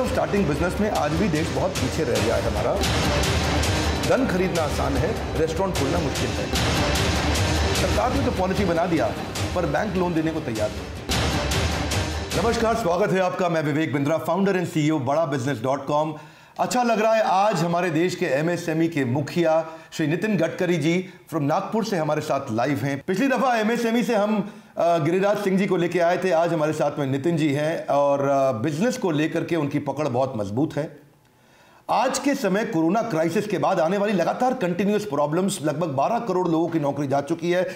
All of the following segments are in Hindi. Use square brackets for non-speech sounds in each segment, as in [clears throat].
ऑफ़ स्टार्टिंग बिज़नेस में आज भी देश बहुत पीछे रह गया है हमारा। गन खरीदना आसान है रेस्टोरेंट खोलना मुश्किल है। सरकार ने तो पॉलिसी बना दिया, पर बैंक लोन देने को तैयार नहीं। नमस्कार, स्वागत है आपका। मैं Vivek Bindra founder and CEO Bada business dot com अच्छा लग रहा है आज हमारे देश के एमएसएमई के मुखिया श्री नितिन गडकरी जी फ्रॉम नागपुर से हमारे साथ लाइव हैं। पिछली दफ़ा एमएसएमई से हम गिरिराज सिंह जी को लेके आए थे। आज हमारे साथ में नितिन जी हैं और बिज़नेस को लेकर के उनकी पकड़ बहुत मज़बूत है। आज के समय कोरोना क्राइसिस के बाद आने वाली लगातार कंटिन्यूस प्रॉब्लम्स, लगभग 12 करोड़ लोगों की नौकरी जा चुकी है।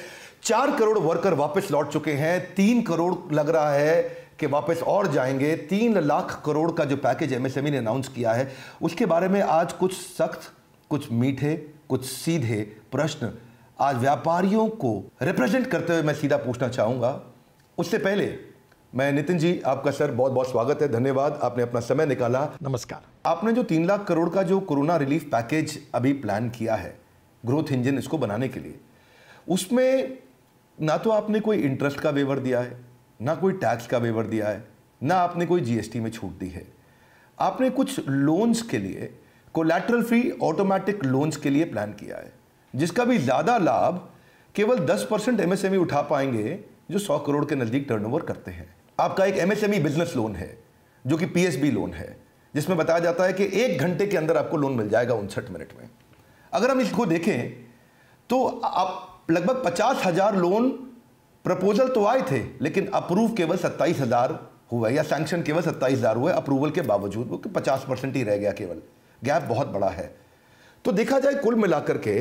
चार करोड़ वर्कर वापस लौट चुके हैं। तीन करोड़ लग रहा है कि वापस और जाएँगे। तीन लाख करोड़ का जो पैकेज एमएसएमई ने अनाउंस किया है, उसके बारे में आज कुछ सख्त, कुछ मीठे, कुछ सीधे प्रश्न आज व्यापारियों को रिप्रेजेंट करते हुए मैं सीधा पूछना चाहूँगा। उससे पहले मैं नितिन जी आपका सर बहुत बहुत स्वागत है धन्यवाद आपने अपना समय निकाला। नमस्कार। आपने जो तीन लाख करोड़ का जो कोरोना रिलीफ पैकेज अभी प्लान किया है ग्रोथ इंजन इसको बनाने के लिए उसमें ना तो आपने कोई इंटरेस्ट का वेवर दिया है ना कोई टैक्स का वेवर दिया है ना आपने कोई जीएसटी में छूट दी है। आपने कुछ लोन्स के लिए कोलैटरल फ्री ऑटोमेटिक लोन्स के लिए प्लान किया है। जिसका भी ज़्यादा लाभ केवल 10 परसेंट एमएसएमई उठा पाएँगे, जो 100 करोड़ के नज़दीक टर्नओवर करते हैं। आपका एक एमएसएमई बिज़नेस लोन है, जो कि पीएसबी लोन है, जिसमें बताया जाता है कि एक घंटे के अंदर आपको लोन मिल जाएगा उनसठ मिनट में। अगर हम इसको देखें तो आप लगभग पचास हज़ार लोन प्रपोजल तो आए थे, लेकिन अप्रूव केवल सत्ताईस हज़ार हुआ या सैंक्शन केवल सत्ताईस हज़ार हुआ अप्रूवल के बावजूद वो पचास परसेंट ही रह गया केवल। गैप बहुत बड़ा है। तो देखा जाए कुल मिलाकर के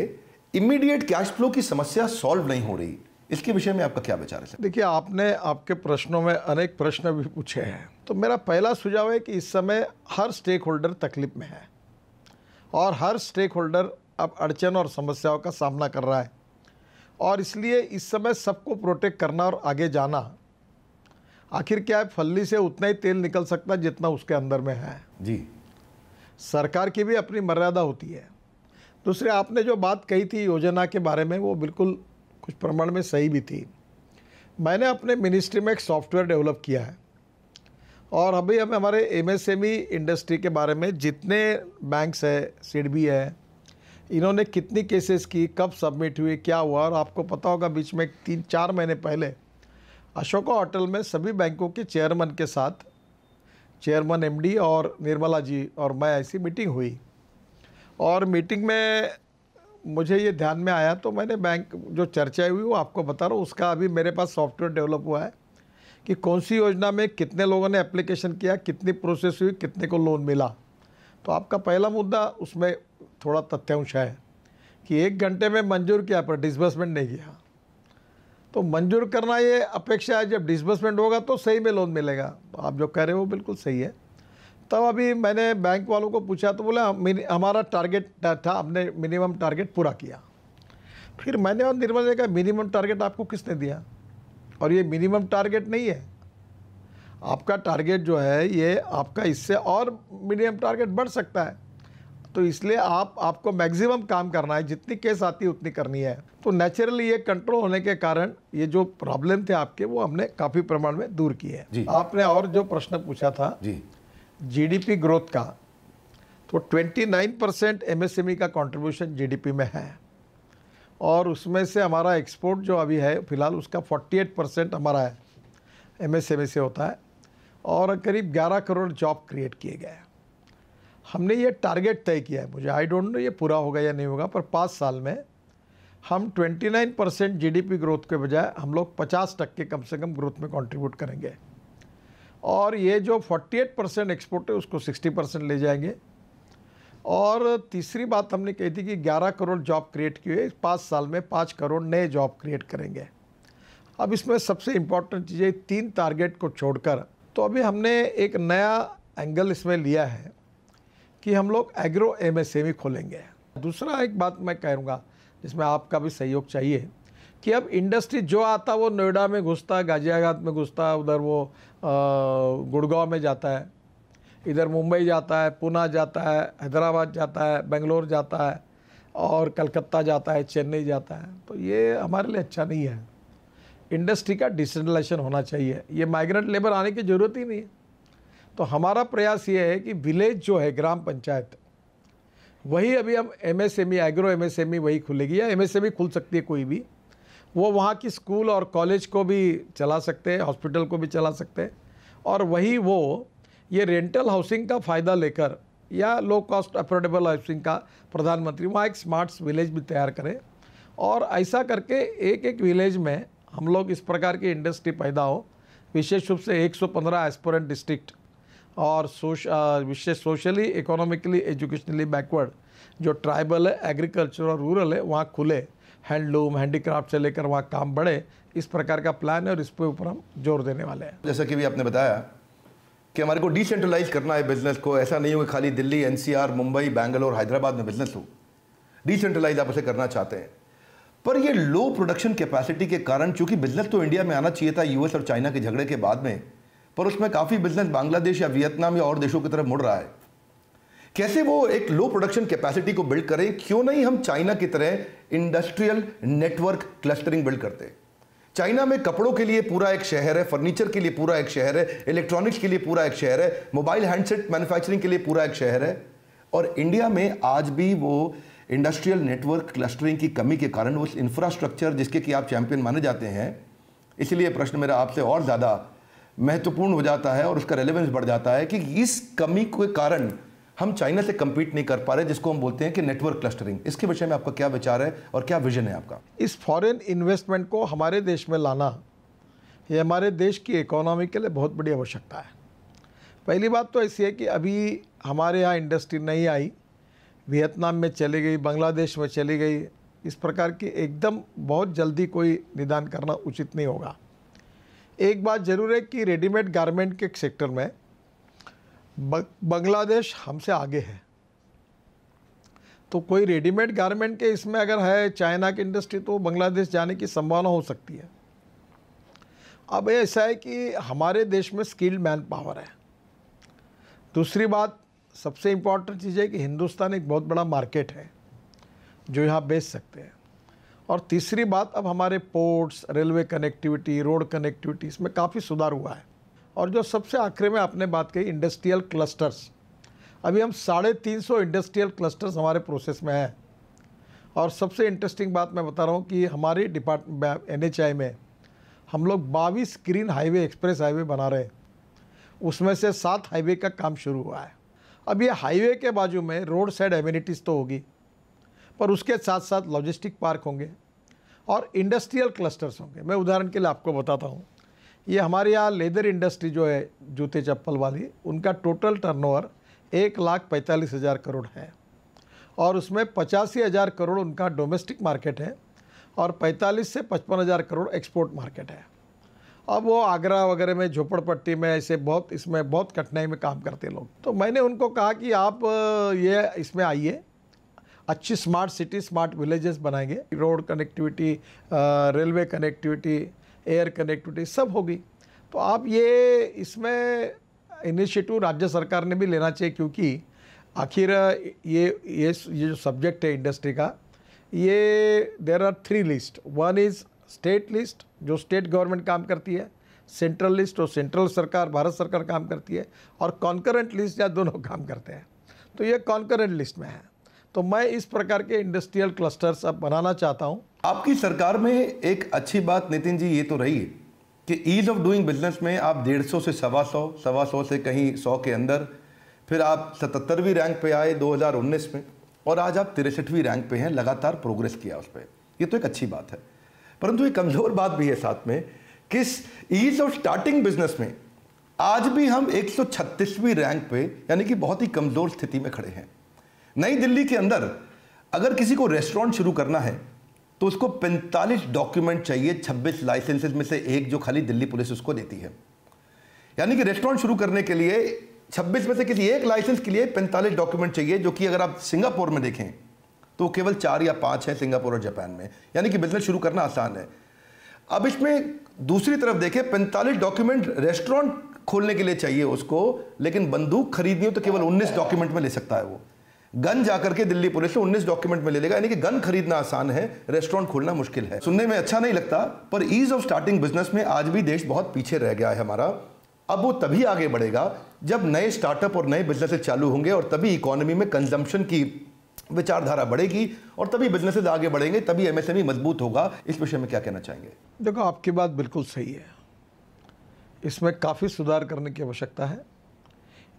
इमीडिएट कैश फ्लो की समस्या सॉल्व नहीं हो रही। इसके विषय में आपका क्या विचार है देखिए आपने आपके प्रश्नों में अनेक प्रश्न भी पूछे हैं। तो मेरा पहला सुझाव है कि इस समय हर स्टेक होल्डर तकलीफ़ में है। और हर स्टेक होल्डर अब अड़चन और समस्याओं का सामना कर रहा है। और इसलिए इस समय सबको प्रोटेक्ट करना और आगे जाना आखिर क्या है फल्ली से उतना ही तेल निकल सकता है जितना उसके अंदर में है। जी। सरकार की भी अपनी मर्यादा होती है। दूसरे, आपने जो बात कही थी योजना के बारे में, वो बिल्कुल कुछ प्रमाण में सही भी थी। मैंने अपने मिनिस्ट्री में एक सॉफ्टवेयर डेवलप किया है और अभी हम हमारे एमएसएमई इंडस्ट्री के बारे में जितने बैंक्स है सिडबी है, इन्होंने कितनी केसेस की, कब सबमिट हुई, क्या हुआ और आपको पता होगा बीच में तीन, चार महीने पहले अशोका होटल में सभी बैंकों के चेयरमैन के साथ चेयरमैन एमडी और निर्मला जी और मैं ऐसी मीटिंग हुई। और मीटिंग में मुझे ये ध्यान में आया तो मैंने बैंक जो चर्चा हुई वो आपको बता रहा हूँ, उसका अभी मेरे पास सॉफ्टवेयर डेवलप हुआ है कि कौन सी योजना में कितने लोगों ने एप्लीकेशन किया, कितनी प्रोसेस हुई, कितने को लोन मिला। तो आपका पहला मुद्दा उसमें थोड़ा तथ्यांश है कि एक घंटे में मंजूर किया पर डिसबर्समेंट नहीं किया। तो मंजूर करना ये अपेक्षा है, जब डिसबर्समेंट होगा तो सही में लोन मिलेगा। तो आप जो कह रहे हो बिल्कुल सही है। तब अभी मैंने बैंक वालों को पूछा तो बोला हमारा टारगेट था हमने मिनिमम टारगेट पूरा किया। फिर मैंने और निर्मल ने कहा मिनिमम टारगेट आपको किसने दिया? और ये मिनिमम टारगेट नहीं है। आपका टारगेट जो है ये आपका इससे और मिनिमम टारगेट बढ़ सकता है। तो इसलिए आप आपको मैक्सिमम काम करना है। जितनी केस आती है उतनी करनी है। तो नेचुरली ये कंट्रोल होने के कारण ये जो प्रॉब्लम थे आपके वो हमने काफ़ी प्रमाण में दूर किए। हैं। आपने और जो प्रश्न पूछा था जी। जीडीपी ग्रोथ का तो 29 परसेंट एमएसएमई का कंट्रीब्यूशन जीडीपी में है। और उसमें से हमारा एक्सपोर्ट जो अभी है, फ़िलहाल उसका 48 परसेंट हमारा है एमएसएमई से होता है और करीब 11 करोड़ जॉब क्रिएट किए गए हमने ये टारगेट तय किया है, मुझे आई डोंट नो ये पूरा होगा या नहीं होगा, पर पाँच साल में हम 29 परसेंट जी ग्रोथ के बजाय हम लोग 50 टक्के कम से कम ग्रोथ में कंट्रीब्यूट करेंगे। और ये जो 48 परसेंट एक्सपोर्ट है, उसको 60 परसेंट ले जाएँगे। और तीसरी बात हमने कही थी कि 11 करोड़ जॉब क्रिएट किए पाँच साल में पाँच करोड़ नए जॉब क्रिएट करेंगे। अब इसमें सबसे इंपॉर्टेंट चीज़ है, तीन टारगेट को छोड़कर। तो अभी हमने एक नया एंगल इसमें लिया है कि हम लोग एग्रो एमएसएमई खोलेंगे। दूसरा एक बात मैं कहूँगा, जिसमें आपका भी सहयोग चाहिए कि अब इंडस्ट्री जो आता वो नोएडा में घुसता है, गाजियाबाद में घुसता है, उधर वो गुड़गांव में जाता है। इधर मुंबई जाता है, पुणे जाता है, हैदराबाद जाता है, बेंगलोर जाता है और कलकत्ता जाता है, चेन्नई जाता है। तो ये हमारे लिए अच्छा नहीं है। इंडस्ट्री का डिसेंट्रलाइजेशन होना चाहिए। ये माइग्रेंट लेबर आने की ज़रूरत ही नहीं है। तो हमारा प्रयास ये है कि विलेज जो है, ग्राम पंचायत, वही अभी हम M S M E agro M S M E वही खुलेगी या एम एस एम ई खुल सकती है कोई भी। वो वहाँ की स्कूल और कॉलेज को भी चला सकते हैं, हॉस्पिटल को भी चला सकते हैं। और वही वो, ये रेंटल हाउसिंग का फ़ायदा लेकर या लो कॉस्ट अफोर्डेबल हाउसिंग का प्रधानमंत्री, वहाँ एक स्मार्ट विलेज भी तैयार करें। और ऐसा करके एक एक विलेज में हम लोग इस प्रकार की इंडस्ट्री पैदा हो, विशेष रूप से 115 एस्पोरेंट डिस्ट्रिक्ट और सोश विशेष सोशली इकोनॉमिकली एजुकेशनली बैकवर्ड जो ट्राइबल है एग्रीकल्चर और रूरल है, वहाँ खुले। हैंडलूम, हैंडीक्राफ्ट से लेकर वहाँ काम बढ़े, इस प्रकार का प्लान है और इस पे ऊपर हम ज़ोर देने वाले हैं। जैसा कि भी आपने बताया कि हमारे को डिसेंट्रलाइज करना है बिज़नेस को, ऐसा नहीं हो खाली दिल्ली एनसीआर मुंबई, बैंगलोर, हैदराबाद में बिज़नेस हो। डिसेंट्रलाइज आप उसे करना चाहते हैं। पर ये लो प्रोडक्शन कैपेसिटी के कारण चूँकि बिज़नेस तो इंडिया में आना चाहिए था यूएस और चाइना के झगड़े के बाद में, पर उसमें काफ़ी बिज़नेस बांग्लादेश या वियतनाम या और देशों की तरफ़ मुड़ रहा है। कैसे वो एक लो प्रोडक्शन कैपेसिटी को बिल्ड करें? क्यों नहीं हम चाइना की तरह इंडस्ट्रियल नेटवर्क क्लस्टरिंग बिल्ड करते? चाइना में कपड़ों के लिए पूरा एक शहर है फर्नीचर के लिए पूरा एक शहर है इलेक्ट्रॉनिक्स के लिए पूरा एक शहर है मोबाइल हैंडसेट मैन्युफैक्चरिंग के लिए पूरा एक शहर है। और इंडिया में आज भी वो इंडस्ट्रियल नेटवर्क क्लस्टरिंग की कमी के कारण उस इंफ्रास्ट्रक्चर जिसके कि आप चैंपियन माने जाते हैं, इसलिए प्रश्न मेरा आपसे और ज़्यादा महत्वपूर्ण हो जाता है और उसका रेलेवेंस बढ़ जाता है कि इस कमी के कारण हम चाइना से कम्पीट नहीं कर पा रहे, जिसको हम बोलते हैं कि नेटवर्क क्लस्टरिंग इसके विषय में आपका क्या विचार है और क्या विजन है आपका? इस फॉरेन इन्वेस्टमेंट को हमारे देश में लाना, ये हमारे देश की इकोनॉमी के लिए बहुत बड़ी आवश्यकता है। पहली बात तो ऐसी है कि अभी हमारे यहाँ इंडस्ट्री नहीं आई। वियतनाम में चली गई, बांग्लादेश में चली गई। इस प्रकार की एकदम बहुत जल्दी कोई निदान करना उचित नहीं होगा। एक बात ज़रूर है कि रेडीमेड गारमेंट के सेक्टर में बांग्लादेश हमसे आगे है। तो कोई रेडीमेड गारमेंट के इसमें अगर है, चाइना की इंडस्ट्री तो बांग्लादेश जाने की संभावना हो सकती है। अब ऐसा है कि हमारे देश में स्किल्ड मैन पावर है। दूसरी बात, सबसे इंपॉर्टेंट चीज़ है कि हिंदुस्तान एक बहुत बड़ा मार्केट है, जो यहाँ बेच सकते हैं। और तीसरी बात, अब हमारे ports railway connectivity road connectivity इसमें काफ़ी सुधार हुआ है। और जो सबसे आखिर में आपने बात कही इंडस्ट्रियल क्लस्टर्स अभी हम साढ़े तीन सौ इंडस्ट्रियल क्लस्टर्स हमारे प्रोसेस में हैं। और सबसे इंटरेस्टिंग बात मैं बता रहा हूँ कि हमारी डिपार्ट एन में हम लोग बाईस ग्रीन हाईवे एक्सप्रेस हाईवे बना रहे हैं। उसमें से सात हाईवे का काम शुरू हुआ है। अब ये हाईवे के बाजू में रोड साइड एम्यूनिटीज़ तो होगी, पर उसके साथ साथ लॉजिस्टिक पार्क होंगे और इंडस्ट्रियल क्लस्टर्स होंगे। मैं उदाहरण के लिए आपको बताता हूँ। ये हमारे यहाँ लेदर इंडस्ट्री जो है, जूते चप्पल वाली, उनका टोटल टर्नओवर एक लाख पैंतालीस हज़ार करोड़ है। और उसमें पचासी हज़ार करोड़ उनका डोमेस्टिक मार्केट है और पैंतालीस से पचपन हज़ार करोड़ एक्सपोर्ट मार्केट है। अब वो आगरा वगैरह में, झोपड़पट्टी में, ऐसे बहुत, इसमें बहुत कठिनाई में काम करते लोग। तो मैंने उनको कहा कि आप, ये इसमें आइए, अच्छी स्मार्ट सिटी स्मार्ट विलेजेस बनाएँगे। Road connectivity railway connectivity air connectivity सब होगी। तो आप ये इसमें इनिशिएटिव राज्य सरकार ने भी लेना चाहिए क्योंकि आखिर ये ये ये जो सब्जेक्ट है इंडस्ट्री का, ये there are three list one is state list जो स्टेट गवर्नमेंट काम करती है सेंट्रल लिस्ट और सेंट्रल सरकार, भारत सरकार काम करती है, और कॉन्करेंट लिस्ट या दोनों काम करते हैं। तो ये कॉन्करेंट लिस्ट में है। तो मैं इस प्रकार के इंडस्ट्रियल क्लस्टर्स अब बनाना चाहता हूँ। आपकी सरकार में एक अच्छी बात नितिन जी, ये तो रही है कि ईज ऑफ़ डूइंग बिज़नेस में आप डेढ़ सौ से सवा सौ सवा सौ से कहीं सौ के अंदर, फिर आप सतहत्तरवीं रैंक पे आए 2019 में, और आज आप तिरसठवीं रैंक पे हैं, लगातार प्रोग्रेस किया उस पर ये तो एक अच्छी बात है। परंतु एक कमज़ोर बात भी है साथ में कि ईज ऑफ़ स्टार्टिंग बिज़नेस में आज भी हम एक रैंक पे, यानी कि बहुत ही कमज़ोर स्थिति में खड़े हैं। नई दिल्ली के अंदर अगर किसी को रेस्टोरेंट शुरू करना है तो उसको 45 डॉक्यूमेंट चाहिए 26 लाइसेंसेज में से एक जो खाली दिल्ली पुलिस उसको देती है। यानी कि रेस्टोरेंट शुरू करने के लिए 26 में से किसी एक लाइसेंस के लिए 45 डॉक्यूमेंट चाहिए, जो कि अगर आप सिंगापुर में देखें तो केवल चार या पाँच है सिंगापुर और जापान में। यानी कि बिज़नेस शुरू करना आसान है। अब इसमें दूसरी तरफ़ देखें, पैंतालीस डॉक्यूमेंट रेस्टोरेंट खोलने के लिए चाहिए उसको, लेकिन बंदूक खरीदनी हो तो केवल 19 डॉक्यूमेंट में ले सकता है वो। गन जाकर के दिल्ली पुलिस से 19 डॉक्यूमेंट में ले लेगा। यानी कि गन खरीदना आसान है रेस्टोरेंट खोलना मुश्किल है। सुनने में अच्छा नहीं लगता, पर ईज ऑफ़ स्टार्टिंग बिज़नेस में आज भी देश बहुत पीछे रह गया है हमारा। अब वो तभी आगे बढ़ेगा जब नए स्टार्टअप और नए बिजनेसेस चालू होंगे और तभी इकोनॉमी में कंजम्पशन की विचारधारा बढ़ेगी और तभी बिजनेसेस आगे बढ़ेंगे, तभी एमएसएमई मज़बूत होगा। इस विषय में क्या कहना चाहेंगे? देखो, आपकी बात बिल्कुल सही है। इसमें काफ़ी सुधार करने की आवश्यकता है।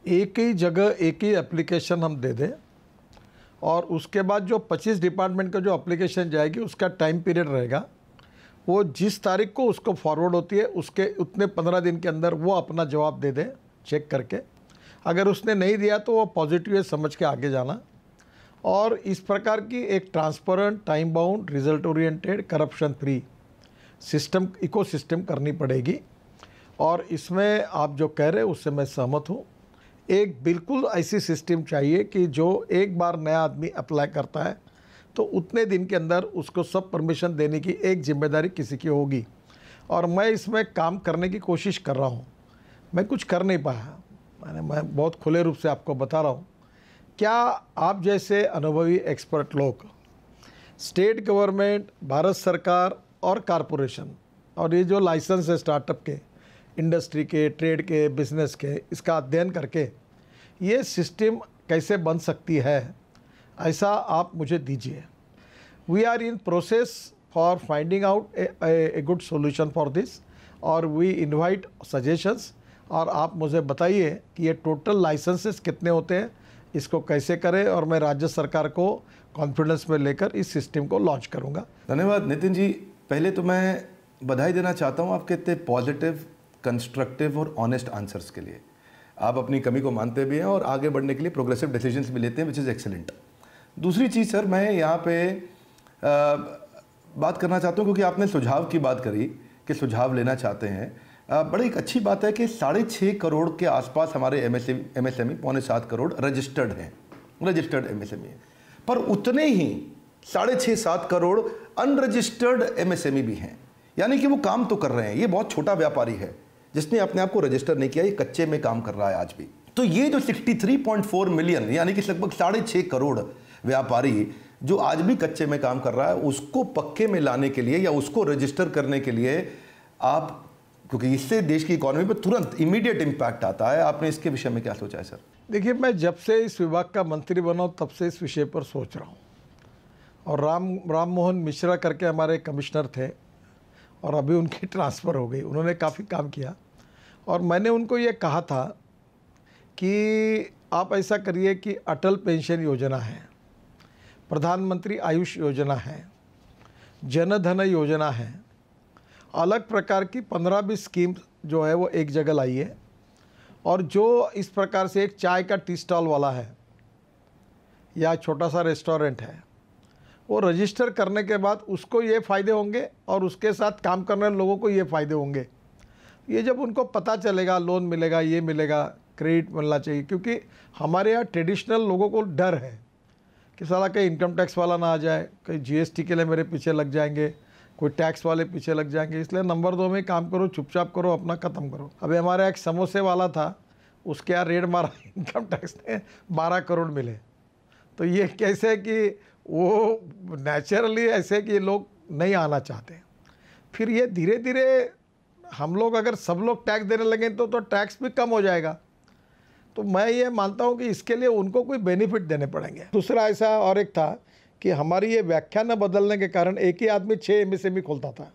एक ही जगह एक ही एप्लीकेशन हम दे दें और उसके बाद जो 25 डिपार्टमेंट का जो अप्लीकेशन जाएगी, उसका टाइम पीरियड रहेगा। वो जिस तारीख को उसको फॉरवर्ड होती है, उसके उतने पंद्रह दिन के अंदर वो अपना जवाब दे दे चेक करके। अगर उसने नहीं दिया तो वो पॉजिटिव है, समझ के आगे जाना। और इस प्रकार की एक transparent time bound result oriented corruption free system ecosystem करनी पड़ेगी। और इसमें आप जो कह रहे हैं, उससे मैं सहमत हूँ। एक बिल्कुल ऐसी सिस्टम चाहिए कि जो एक बार नया आदमी अप्लाई करता है तो उतने दिन के अंदर उसको सब परमिशन देने की एक ज़िम्मेदारी किसी की होगी। और मैं इसमें काम करने की कोशिश कर रहा हूँ। मैं कुछ कर नहीं पाया। मैंने, मैं बहुत खुले रूप से आपको बता रहा हूँ। क्या आप जैसे अनुभवी एक्सपर्ट लोग स्टेट गवर्नमेंट भारत सरकार और कारपोरेशन और ये जो लाइसेंस है स्टार्टअप के इंडस्ट्री के ट्रेड के बिज़नेस के, इसका अध्ययन करके ये सिस्टम कैसे बन सकती है, ऐसा आप मुझे दीजिए। We are in process for finding out a good solution for this और वी इनवाइट सजेशंस और आप मुझे बताइए कि ये टोटल लाइसेंसेस कितने होते हैं, इसको कैसे करें, और मैं राज्य सरकार को कॉन्फिडेंस में लेकर इस सिस्टम को लॉन्च करूँगा। धन्यवाद। नितिन जी, पहले तो मैं बधाई देना चाहता हूँ। आपके इतने पॉजिटिव कंस्ट्रक्टिव और ऑनेस्ट आंसर्स के लिए। आप अपनी कमी को मानते भी हैं और आगे बढ़ने के लिए प्रोग्रेसिव डिसीजंस भी लेते हैं विच इज़ एक्सेलेंट दूसरी चीज़ सर मैं यहाँ पे आ, बात करना चाहता हूँ क्योंकि आपने सुझाव की बात करी कि सुझाव लेना चाहते हैं। बड़ी एक अच्छी बात है कि साढ़े छः करोड़ के आसपास हमारे एम एस एम पौने सात करोड़ रजिस्टर्ड हैं। रजिस्टर्ड एम एस पर उतने ही साढ़े छः सात crore unregistered M S M E भी हैं। यानी कि वो काम तो कर रहे हैं। ये बहुत छोटा व्यापारी है। जिसने अपने आप को रजिस्टर नहीं किया, ये कच्चे में काम कर रहा है आज भी। तो ये जो 63.4 मिलियन यानी कि लगभग साढ़े छः करोड़ व्यापारी जो आज भी कच्चे में काम कर रहा है, उसको पक्के में लाने के लिए या उसको रजिस्टर करने के लिए आप, क्योंकि इससे देश की इकोनॉमी पर तुरंत इमीडिएट इम्पैक्ट आता है। आपने इसके विषय में क्या सोचा है, सर? देखिए, मैं जब से इस विभाग का मंत्री बना तब से इस विषय पर सोच रहा हूँ। और राम राम मोहन मिश्रा करके हमारे कमिश्नर थे, और अभी उनकी [laughs] ट्रांसफ़र हो गई। उन्होंने काफ़ी काम किया। और मैंने उनको ये कहा था कि आप ऐसा करिए कि अटल पेंशन योजना है, प्रधानमंत्री आयुष योजना है, जन धन योजना है, अलग प्रकार की पंद्रह बीस स्कीम जो है वो एक जगह है और जो इस प्रकार से एक चाय का टी स्टॉल वाला है या छोटा सा रेस्टोरेंट है, वो रजिस्टर करने के बाद उसको ये फ़ायदे होंगे और उसके साथ काम करने लोगों को ये फ़ायदे होंगे। ये जब उनको पता चलेगा लोन मिलेगा, ये मिलेगा क्रेडिट मिलना चाहिए, क्योंकि हमारे यहाँ ट्रेडिशनल लोगों को डर है कि साला कहीं इनकम टैक्स वाला ना आ जाए, कहीं जीएसटी के लिए मेरे पीछे लग जाएँगे, कोई टैक्स वाले पीछे लग जाएँगे, इसलिए नंबर दो में काम करो, चुपचाप करो, अपना ख़त्म करो। अभी हमारा एक समोसे वाला था, उसके यहाँ रेड मारा [laughs] इनकम टैक्स ने बारह करोड़ मिले। तो ये कैसे है कि वो नेचुरली ऐसे कि लोग नहीं आना चाहते। फिर ये धीरे धीरे हम लोग अगर सब लोग टैक्स देने लगे तो तो टैक्स भी कम हो जाएगा। तो मैं ये मानता हूँ कि इसके लिए उनको कोई बेनिफिट देने पड़ेंगे। दूसरा ऐसा और एक था कि हमारी ये व्याख्या न बदलने के कारण एक ही आदमी छः एम खोलता था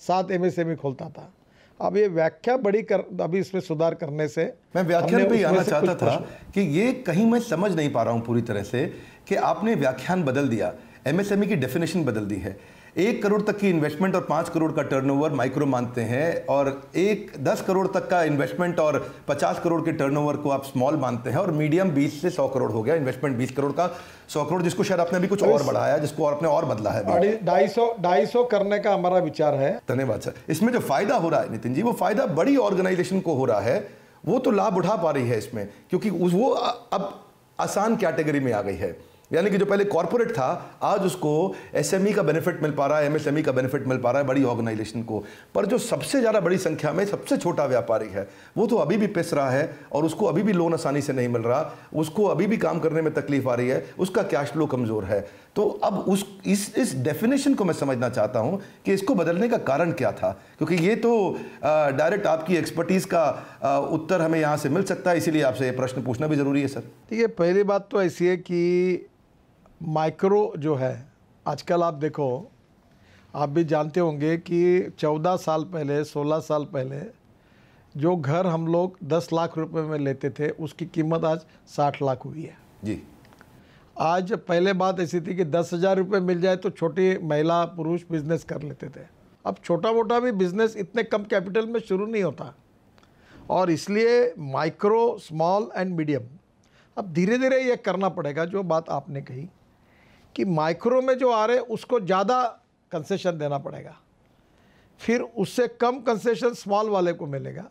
सात एम खोलता था। अब ये व्याख्या बड़ी कर अभी इसमें सुधार करने से मैं व्याख्यान पे आना चाहता था कि ये कहीं मैं समझ नहीं पा रहा हूँ पूरी तरह से कि आपने व्याख्यान बदल दिया एमएसएमई की डेफिनेशन बदल दी है। एक करोड़ तक की इन्वेस्टमेंट और पाँच करोड़ का टर्नओवर माइक्रो मानते हैं और एक दस करोड़ तक का इन्वेस्टमेंट और पचास करोड़ के टर्नओवर को आप स्मॉल मानते हैं और मीडियम बीस से सौ करोड़ हो गया इन्वेस्टमेंट बीस करोड़ का सौ करोड़ जिसको शायद आपने अभी कुछ और बढ़ाया जिसको और आपने और बदला है ढाई सौ ढाई सौ करने का हमारा विचार है। धन्यवाद सर। इसमें जो फ़ायदा हो रहा है नितिन जी वो फ़ायदा बड़ी ऑर्गेनाइजेशन को हो रहा है वो तो लाभ उठा पा रही है इसमें क्योंकि वो अब आसान कैटेगरी में आ गई है। यानी कि जो पहले कॉर्पोरेट था आज उसको एसएमई का बेनिफिट मिल पा रहा है एमएसएमई का बेनिफिट मिल पा रहा है बड़ी ऑर्गेनाइजेशन को। पर जो सबसे ज़्यादा बड़ी संख्या में सबसे छोटा व्यापारी है वो तो अभी भी पिस रहा है और उसको अभी भी लोन आसानी से नहीं मिल रहा। उसको अभी भी काम करने में तकलीफ़ आ रही है उसका कैश फ्लो कमज़ोर है। तो अब उस इस इस डेफिनेशन को मैं समझना चाहता हूँ कि इसको बदलने का कारण क्या था। क्योंकि ये तो डायरेक्ट आपकी एक्सपर्टीज़ का आ, उत्तर हमें यहाँ से मिल सकता है इसीलिए आपसे ये प्रश्न पूछना भी ज़रूरी है सर। ठीक है पहली बात तो ऐसी है कि माइक्रो जो है आजकल आप देखो आप भी जानते होंगे कि चौदह साल पहले सोलह साल पहले जो घर हम लोग दस लाख रुपए में लेते थे उसकी कीमत आज साठ लाख हुई है। जी। आज पहले बात ऐसी थी कि दस हज़ार रुपये मिल जाए तो छोटी महिला पुरुष बिज़नेस कर लेते थे। अब छोटा मोटा भी बिज़नेस इतने कम कैपिटल में शुरू नहीं होता। और इसलिए माइक्रो स्मॉल एंड मीडियम अब धीरे धीरे ये करना पड़ेगा जो बात आपने कही। कि माइक्रो में जो आ रहे उसको ज़्यादा कंसेशन देना पड़ेगा। फिर उससे कम कंसेशन स्मॉल वाले को मिलेगा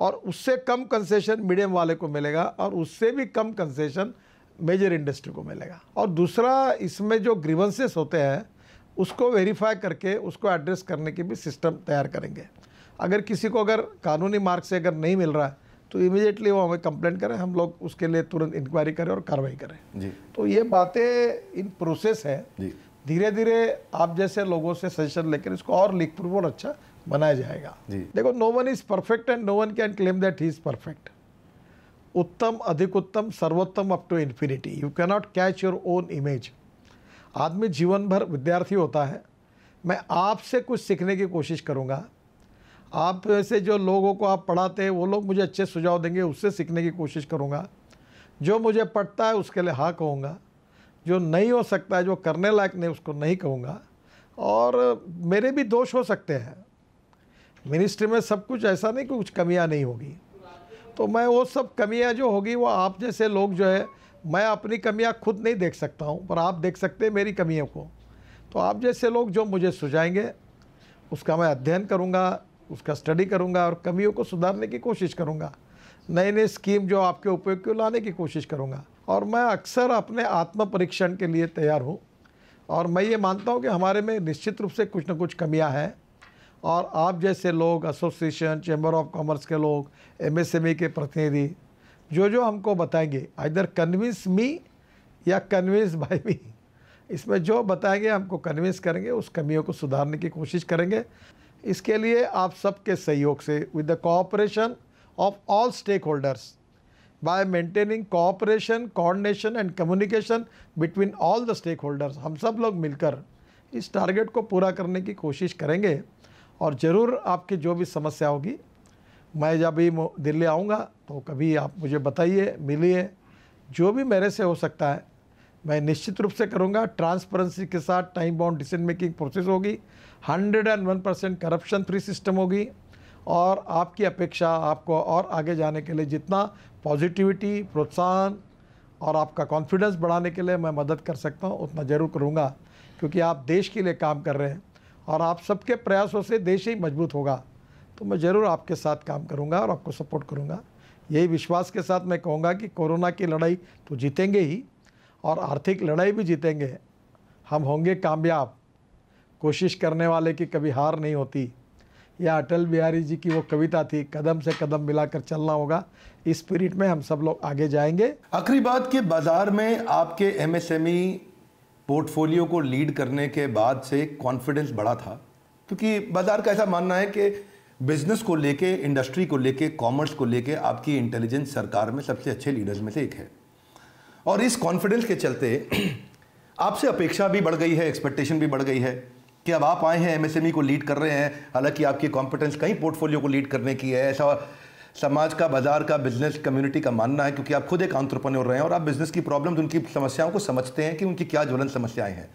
और उससे कम कंसेशन मीडियम वाले को मिलेगा और उससे भी कम कंसेशन मेजर इंडस्ट्री को मिलेगा। और दूसरा, इसमें जो ग्रीवेंसेस होते हैं, उसको वेरीफाई करके उसको एड्रेस करने की भी सिस्टम तैयार करेंगे। अगर किसी को अगर कानूनी मार्ग से अगर नहीं मिल रहा है तो इमीडिएटली वो हमें कंप्लेंट करें हम लोग उसके लिए तुरंत इंक्वायरी करें और कार्रवाई करें। जी। तो ये बातें इन प्रोसेस है। जी। धीरे धीरे आप जैसे लोगों से सजेशन लेकर इसको और लीक प्रूफ और अच्छा बनाया जाएगा। जी। देखो no one is perfect and no one can claim that he is perfect उत्तम अधिक उत्तम सर्वोत्तम up to infinity you cannot catch your own image आदमी जीवन भर विद्यार्थी होता है। मैं आपसे कुछ सीखने की कोशिश करूँगा। आप ऐसे जो लोगों को आप पढ़ाते हैं, वो लोग मुझे अच्छे सुझाव देंगे, उससे सीखने की कोशिश करूँगा। जो मुझे पढ़ता है, उसके लिए हाँ कहूँगा। जो नहीं हो सकता है, जो करने लायक नहीं, उसको नहीं कहूँगा। और मेरे भी दोष हो सकते हैं। मिनिस्ट्री में सब कुछ ऐसा नहीं कि कुछ कमियाँ नहीं होगी। तो मैं वो सब कमियाँ जो होगी, वो आप जैसे लोग जो है, मैं अपनी कमियाँ खुद नहीं देख सकता हूँ, पर आप देख सकते हैं मेरी कमियों को। तो आप जैसे लोग जो मुझे सुझाएँगे, उसका मैं अध्ययन करूँगा। उसका स्टडी करूँगा और कमियों को सुधारने की कोशिश करूँगा। नए नए स्कीम जो आपके उपयोग को लाने की कोशिश करूँगा। और मैं अक्सर अपने आत्म परीक्षण के लिए तैयार हूँ। और मैं ये मानता हूँ कि हमारे में निश्चित रूप से कुछ ना कुछ कमियाँ हैं। और आप जैसे लोग एसोसिएशन चैम्बर ऑफ़ कॉमर्स के लोग एमएसएमई के प्रतिनिधि जो जो हमको बताएँगे इधर कन्विंस मी या कन्विंस बाई मी इसमें जो बताएँगे, हमको कन्विंस करेंगे, उस कमियों को सुधारने की कोशिश करेंगे। इसके लिए आप सबके सहयोग से with the cooperation of all stake holders by maintaining cooperation, coordination and communication between all the stakeholders, हम सब लोग मिलकर इस टारगेट को पूरा करने की कोशिश करेंगे। और ज़रूर आपकी जो भी समस्या होगी, मैं जब भी दिल्ली आऊँगा तो कभी आप मुझे बताइए, मिलिए, जो भी मेरे से हो सकता है, मैं निश्चित रूप से करूँगा। ट्रांसपेरेंसी के साथ time bound decision making process होगी। Hundred and one percent corruption free system होगी और आपकी अपेक्षा आपको और आगे जाने के लिए जितना पॉजिटिविटी, प्रोत्साहन और आपका कॉन्फिडेंस बढ़ाने के लिए मैं मदद कर सकता हूँ, उतना ज़रूर करूँगा। क्योंकि आप देश के लिए काम कर रहे हैं और आप सबके प्रयासों से देश ही मज़बूत होगा। तो मैं ज़रूर आपके साथ काम करूँगा और आपको सपोर्ट करूँगा। यही विश्वास के साथ मैं कहूँगा कि कोरोना की लड़ाई तो जीतेंगे ही और आर्थिक लड़ाई भी जीतेंगे। हम होंगे कामयाब। कोशिश करने वाले की कभी हार नहीं होती। यह अटल बिहारी जी की वो कविता थी, कदम से कदम मिलाकर चलना होगा। इस स्पिरिट में हम सब लोग आगे जाएँगे। आखिरी बात कि बाज़ार में आपके एमएसएमई पोर्टफोलियो को लीड करने के बाद से कॉन्फिडेंस बढ़ा था। क्योंकि बाज़ार का ऐसा मानना है कि बिज़नेस को लेके इंडस्ट्री को लेके कॉमर्स को लेके आपकी इंटेलिजेंस सरकार में सबसे अच्छे लीडर्स में से एक है। और इस कॉन्फिडेंस के चलते [clears throat] आपसे अपेक्षा भी बढ़ गई है एक्सपेक्टेशन भी बढ़ गई है। कि अब आप आए हैं एमएसएमई को लीड कर रहे हैं, हालाँकि आपकी कॉम्पिटेंस कहीं पोर्टफोलियो को लीड करने की है। ऐसा समाज का, बाज़ार का बिज़नेस कम्युनिटी का मानना है, क्योंकि आप खुद एक आंट्रप्रनोर रहे हैं और आप बिज़नेस की प्रॉब्लम्स उनकी समस्याओं को समझते हैं कि उनकी क्या ज्वलन समस्याएँ हैं।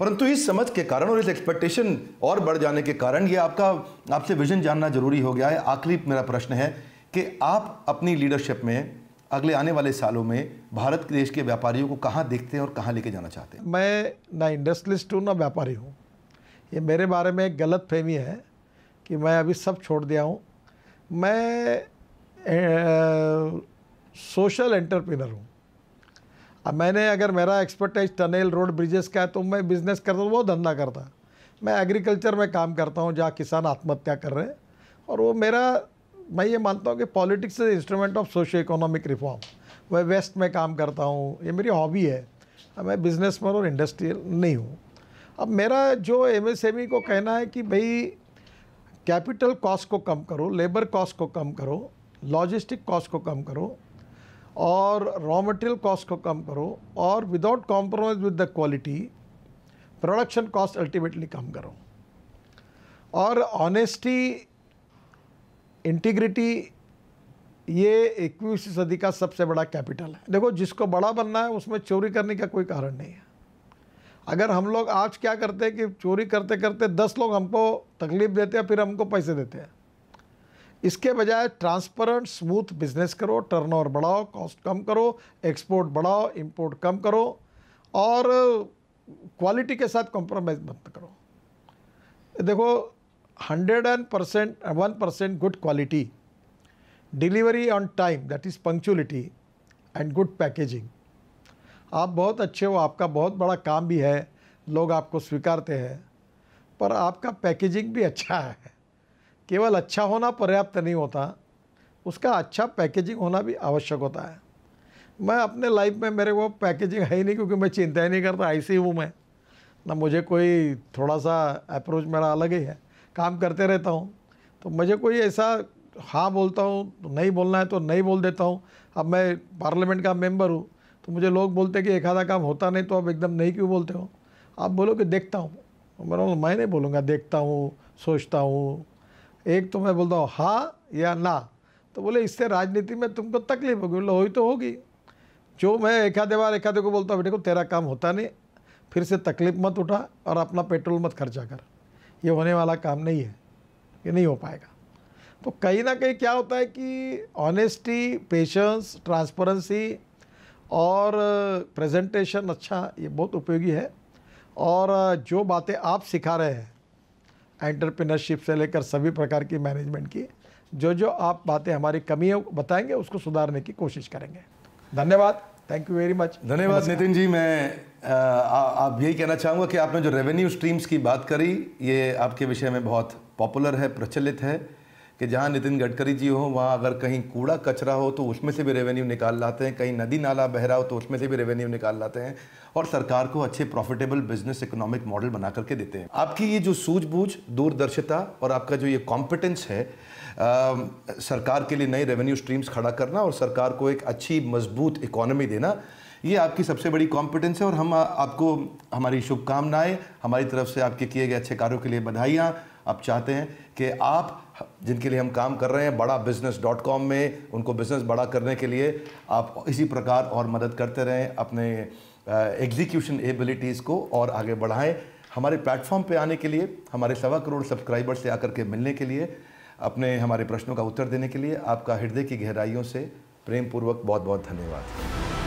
परंतु इस समझ के कारण और इस एक्सपेक्टेशन और बढ़ जाने के कारण ये आपका, आपसे विजन जानना ज़रूरी हो गया है। आखिरी मेरा प्रश्न है कि आप अपनी लीडरशिप में अगले आने वाले सालों में भारत देश के व्यापारियों को कहाँ देखते हैं और कहाँ लेके जाना चाहते हैं? मैं ना इंडस्ट्रियलिस्ट हूँ, ना व्यापारी हूँ। ये मेरे बारे में एक गलत फहमी है कि मैं अभी सब छोड़ दिया हूँ। मैं ए, सोशल एंटरप्रेनर हूँ। अब मैंने अगर मेरा एक्सपर्टाइज टनल रोड ब्रिजेस का है तो मैं बिज़नेस करता हूँ वो धंधा करता मैं एग्रीकल्चर में काम करता हूँ जहाँ किसान आत्महत्या कर रहे हैं। और वो मेरा मैं ये मानता हूँ कि politics is instrument of socio economic reform. मैं वेस्ट में काम करता हूँ ये मेरी हॉबी है। मैं बिजनेसमैन और इंडस्ट्रियल नहीं हूँ। अब मेरा जो एम e को कहना है कि भाई कैपिटल कॉस्ट को कम करो लेबर कॉस्ट को कम करो लॉजिस्टिक कॉस्ट को कम करो, और रॉ मटेरियल कॉस्ट को कम करो, और without compromise with the quality production cost ultimately कम करो। और ऑनेस्टी इंटीग्रिटी ये इक्कीसवीं सदी का सबसे बड़ा कैपिटल है। देखो, जिसको बड़ा बनना है, उसमें चोरी करने का कोई कारण नहीं है। अगर हम लोग आज क्या करते हैं कि चोरी करते करते दस लोग हमको तकलीफ़ देते हैं, फिर हमको पैसे देते हैं। इसके बजाय ट्रांसपेरेंट स्मूथ बिज़नेस करो टर्नओवर बढ़ाओ कॉस्ट कम करो एक्सपोर्ट बढ़ाओ इंपोर्ट कम करो, और क्वालिटी के साथ कॉम्प्रोमाइज़ मत करो। देखो hundred and percent one percent good quality delivery on time that is punctuality and good packaging आप बहुत अच्छे हो, आपका बहुत बड़ा काम भी है, लोग आपको स्वीकारते हैं, पर आपका पैकेजिंग भी अच्छा है। केवल अच्छा होना पर्याप्त नहीं होता, उसका अच्छा पैकेजिंग होना भी आवश्यक होता है। मैं अपने लाइफ में, मेरे को पैकेजिंग है ही नहीं क्योंकि मैं चिंता ही नहीं करता, ऐसे ही हूँ मैं। ना मुझे कोई थोड़ा सा अप्रोच मेरा अलग ही है, काम करते रहता हूँ तो मुझे कोई ऐसा हाँ बोलता हूँ तो नहीं बोलना है तो नहीं बोल देता हूँ। अब मैं पार्लियामेंट का मेंबर हूँ तो मुझे लोग बोलते कि एक आधा काम होता नहीं तो आप एकदम नहीं क्यों बोलते हो? आप बोलो कि देखता हूँ। मैं मेरा मैं नहीं बोलूँगा, देखता हूँ, सोचता हूँ। एक तो मैं बोलता हूँ हाँ या ना? तो बोले, इससे राजनीति में तुमको तकलीफ़ होगी। बोले हुई तो होगी। जो मैं एक आधे बार एक आधे को बोलता हूँ, बेटे को, तेरा काम होता नहीं। फिर से तकलीफ़ मत उठा और अपना पेट्रोल मत खर्चा कर। ये होने वाला काम नहीं है। ये नहीं हो पाएगा। तो कहीं ना कहीं क्या होता है कि ऑनेस्टी पेशेंस ट्रांसपेरेंसी और प्रेजेंटेशन अच्छा ये बहुत उपयोगी है। और जो बातें आप सिखा रहे हैं एंटरप्रेन्योरशिप से लेकर सभी प्रकार की मैनेजमेंट की जो जो आप बातें हमारी कमियों बताएँगे उसको सुधारने की कोशिश करेंगे। धन्यवाद। थैंक यू वेरी मच धन्यवाद नितिन जी। मैं आ, आप यही कहना चाहूँगा कि आपने जो रेवेन्यू स्ट्रीम्स की बात करी ये आपके विषय में बहुत पॉपुलर है प्रचलित है। कि जहाँ नितिन गडकरी जी हो वहाँ अगर कहीं कूड़ा कचरा हो तो उसमें से भी रेवेन्यू निकाल लाते हैं। कहीं नदी नाला बह रहा हो तो उसमें से भी रेवेन्यू निकाल लाते हैं। और सरकार को अच्छे प्रॉफिटेबल बिज़नेस इकोनॉमिक मॉडल बना करके देते हैं। आपकी ये जो सूझबूझ दूरदर्शिता और आपका जो ये कॉम्पिटेंस है आ, सरकार के लिए नए रेवेन्यू स्ट्रीम्स खड़ा करना और सरकार को एक अच्छी मज़बूत इकोनॉमी देना ये आपकी सबसे बड़ी कॉम्पिटेंस है। और हम आपको हमारी शुभकामनाएँ हमारी तरफ़ से आपके किए गए अच्छे कार्यों के लिए बधाइयाँ। आप चाहते हैं कि आप जिनके लिए हम काम कर रहे हैं, बड़ा बिज़नेस डॉट कॉम में, उनको बिज़नेस बड़ा करने के लिए आप इसी प्रकार और मदद करते रहें, अपने एग्जीक्यूशन एबिलिटीज़ को और आगे बढ़ाएँ। हमारे प्लेटफॉर्म पे आने के लिए, हमारे सवा करोड़ सब्सक्राइबर से आकर के मिलने के लिए, अपने, हमारे प्रश्नों का उत्तर देने के लिए, आपका हृदय की गहराइयों से प्रेम पूर्वक बहुत बहुत धन्यवाद।